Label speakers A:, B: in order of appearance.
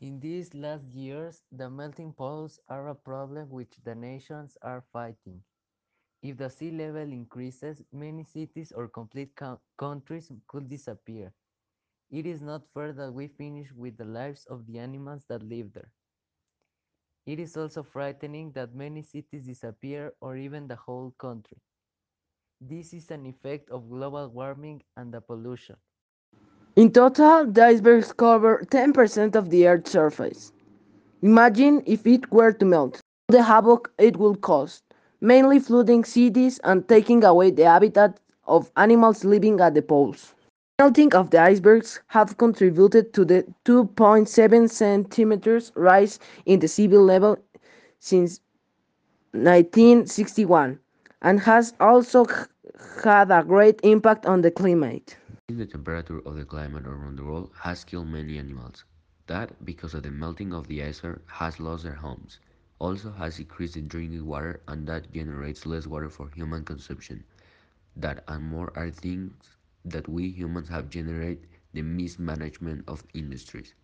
A: In these last years, the melting poles are a problem which the nations are fighting. If the sea level increases, many cities or complete countries could disappear. It is not fair that we finish with the lives of the animals that live there. It is also frightening that many cities disappear or even the whole country. This is an effect of global warming and the pollution.
B: In total, the icebergs cover 10% of the Earth's surface. Imagine if it were to melt, the havoc it would cause, mainly flooding cities and taking away the habitat of animals living at the poles. Melting of the icebergs have contributed to the 2.7 centimeters rise in the sea level since 1961 and has also had a great impact on the climate.
C: The temperature of the climate around the world has killed many animals that, because of the melting of the iceberg, has lost their homes. Also has increased in drinking water and that generates less water for human consumption. That and more are things that we humans have generated the mismanagement of industries.